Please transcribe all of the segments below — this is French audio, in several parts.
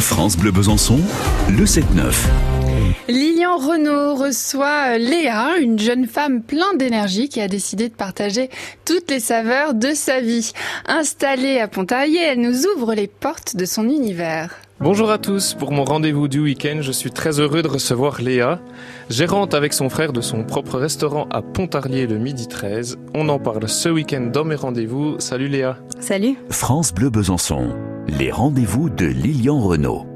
France Bleu Besançon, le 7-9. Lilian Renault reçoit Léa, une jeune femme plein d'énergie qui a décidé de partager toutes les saveurs de sa vie. Installée à Pontarlier, elle nous ouvre les portes de son univers. Bonjour à tous, pour mon rendez-vous du week-end, je suis très heureux de recevoir Léa, gérante avec son frère de son propre restaurant à Pontarlier le midi 13. On en parle ce week-end dans mes rendez-vous. Salut Léa. Salut. France Bleu Besançon, les rendez-vous de Lilian Renault.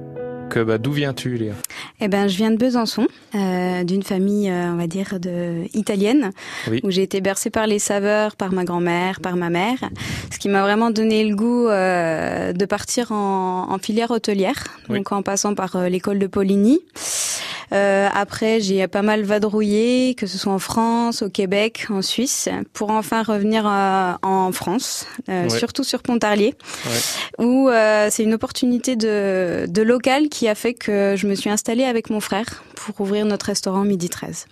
Que, bah, d'où viens-tu Léa Eh ben, je viens de Besançon, euh, d'une famille, euh, on va dire, de italienne, Oui. où j'ai été bercée par les saveurs, par ma grand-mère, par ma mère, ce qui m'a vraiment donné le goût euh, de partir en, en filière hôtelière, Oui. donc en passant par euh, l'école de Poligny. Euh, après, j'ai pas mal vadrouillé, que ce soit en France, au Québec, en Suisse, pour enfin revenir euh, en France, euh, Ouais. surtout sur Pontarlier, où euh, c'est une opportunité de, de local qui a fait que je me suis installée avec mon frère pour ouvrir notre restaurant Midi 13.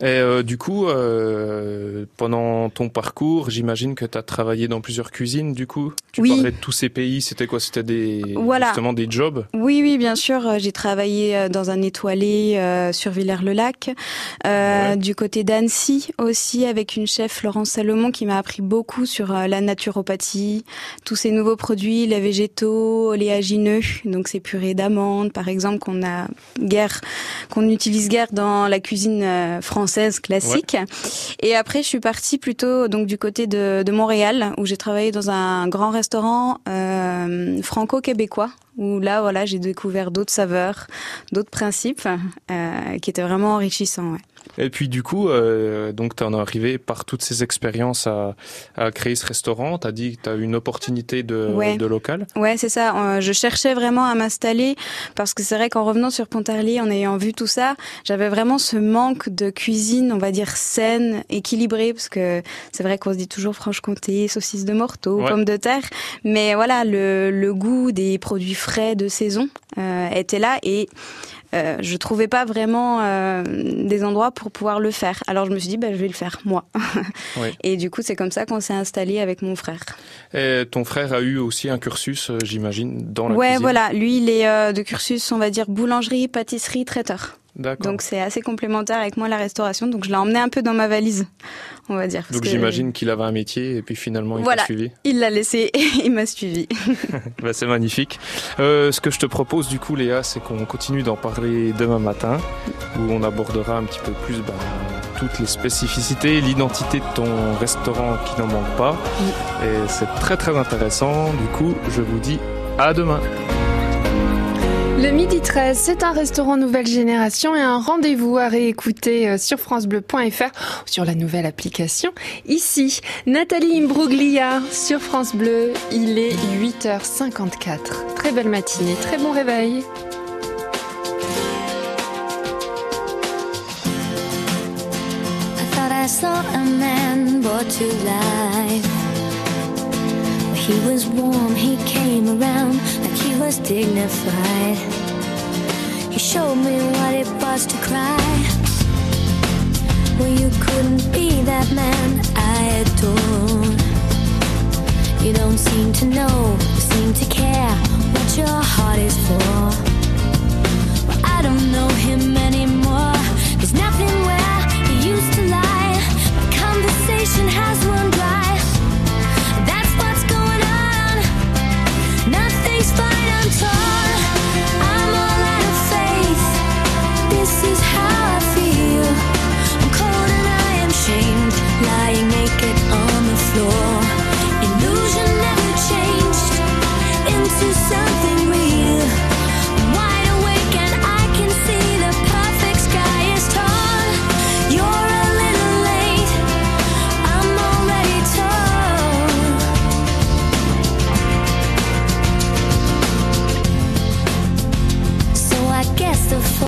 Et euh, du coup, euh, pendant ton parcours, j'imagine que tu as travaillé dans plusieurs cuisines, du coup. Tu Oui. parlais de tous ces pays, c'était quoi? C'était des, Voilà. justement des jobs? Oui, oui, bien sûr. euh, J'ai travaillé dans un étoilé euh, sur Villers-le-Lac, Ouais. du côté d'Annecy aussi, avec une chef Laurence Salomon qui m'a appris beaucoup sur la naturopathie, tous ces nouveaux produits, les végétaux, oléagineux, donc ces purées d'amandes, par exemple, qu'on a guère, qu'on utilise guère dans la cuisine française classique. Et après, je suis partie plutôt donc du côté de, de Montréal, où j'ai travaillé dans un grand restaurant euh, franco-québécois, où là, voilà, j'ai découvert d'autres saveurs, d'autres principes, euh, qui étaient vraiment enrichissants. Ouais. Et puis du coup, euh, donc tu en es arrivé par toutes ces expériences à, à créer ce restaurant. Tu as dit que tu as eu une opportunité de, Ouais. de local. Ouais, c'est ça. Euh, je cherchais vraiment à m'installer parce que c'est vrai qu'en revenant sur Pontarlier, en ayant vu tout ça, j'avais vraiment ce manque de cuisine, on va dire saine, équilibrée, parce que c'est vrai qu'on se dit toujours Franche-Comté, saucisses de morteau, Ouais. pommes de terre, mais voilà, le, le goût des produits frais de saison euh, était là et euh, je trouvais pas vraiment euh, des endroits pour pouvoir le faire. Alors je me suis dit, bah, je vais le faire moi. Ouais. Et du coup, c'est comme ça qu'on s'est installé avec mon frère. Et ton frère a eu aussi un cursus, euh, j'imagine, dans la Ouais, cuisine. voilà. Lui, il est euh, de cursus, on va dire, boulangerie, pâtisserie, traiteur. Donc c'est assez complémentaire avec moi la restauration. Donc je l'ai emmené un peu dans ma valise, on va dire. Donc que j'imagine qu'il avait un métier et puis finalement il Voilà. t'a suivi. Il l'a laissé et il m'a suivi. Bah, c'est magnifique. Euh, ce que je te propose du coup Léa, c'est qu'on continue d'en parler demain matin, où on abordera un petit peu plus bah, toutes les spécificités, l'identité de ton restaurant qui n'en manque pas. Et c'est très très intéressant. Du coup, je vous dis à demain. Le Midi 13, c'est un restaurant nouvelle génération et un rendez-vous à réécouter euh, sur francebleu.fr ou sur la nouvelle application. Ici, Nathalie Imbruglia sur France Bleu, il est 8h54. Très belle matinée, très bon réveil. He was warm, he came around like he was dignified. He showed me what it was to cry. Well, you couldn't be that man I adore. You don't seem to know, seem to care what your heart is for. Well, I don't know him anymore. There's nothing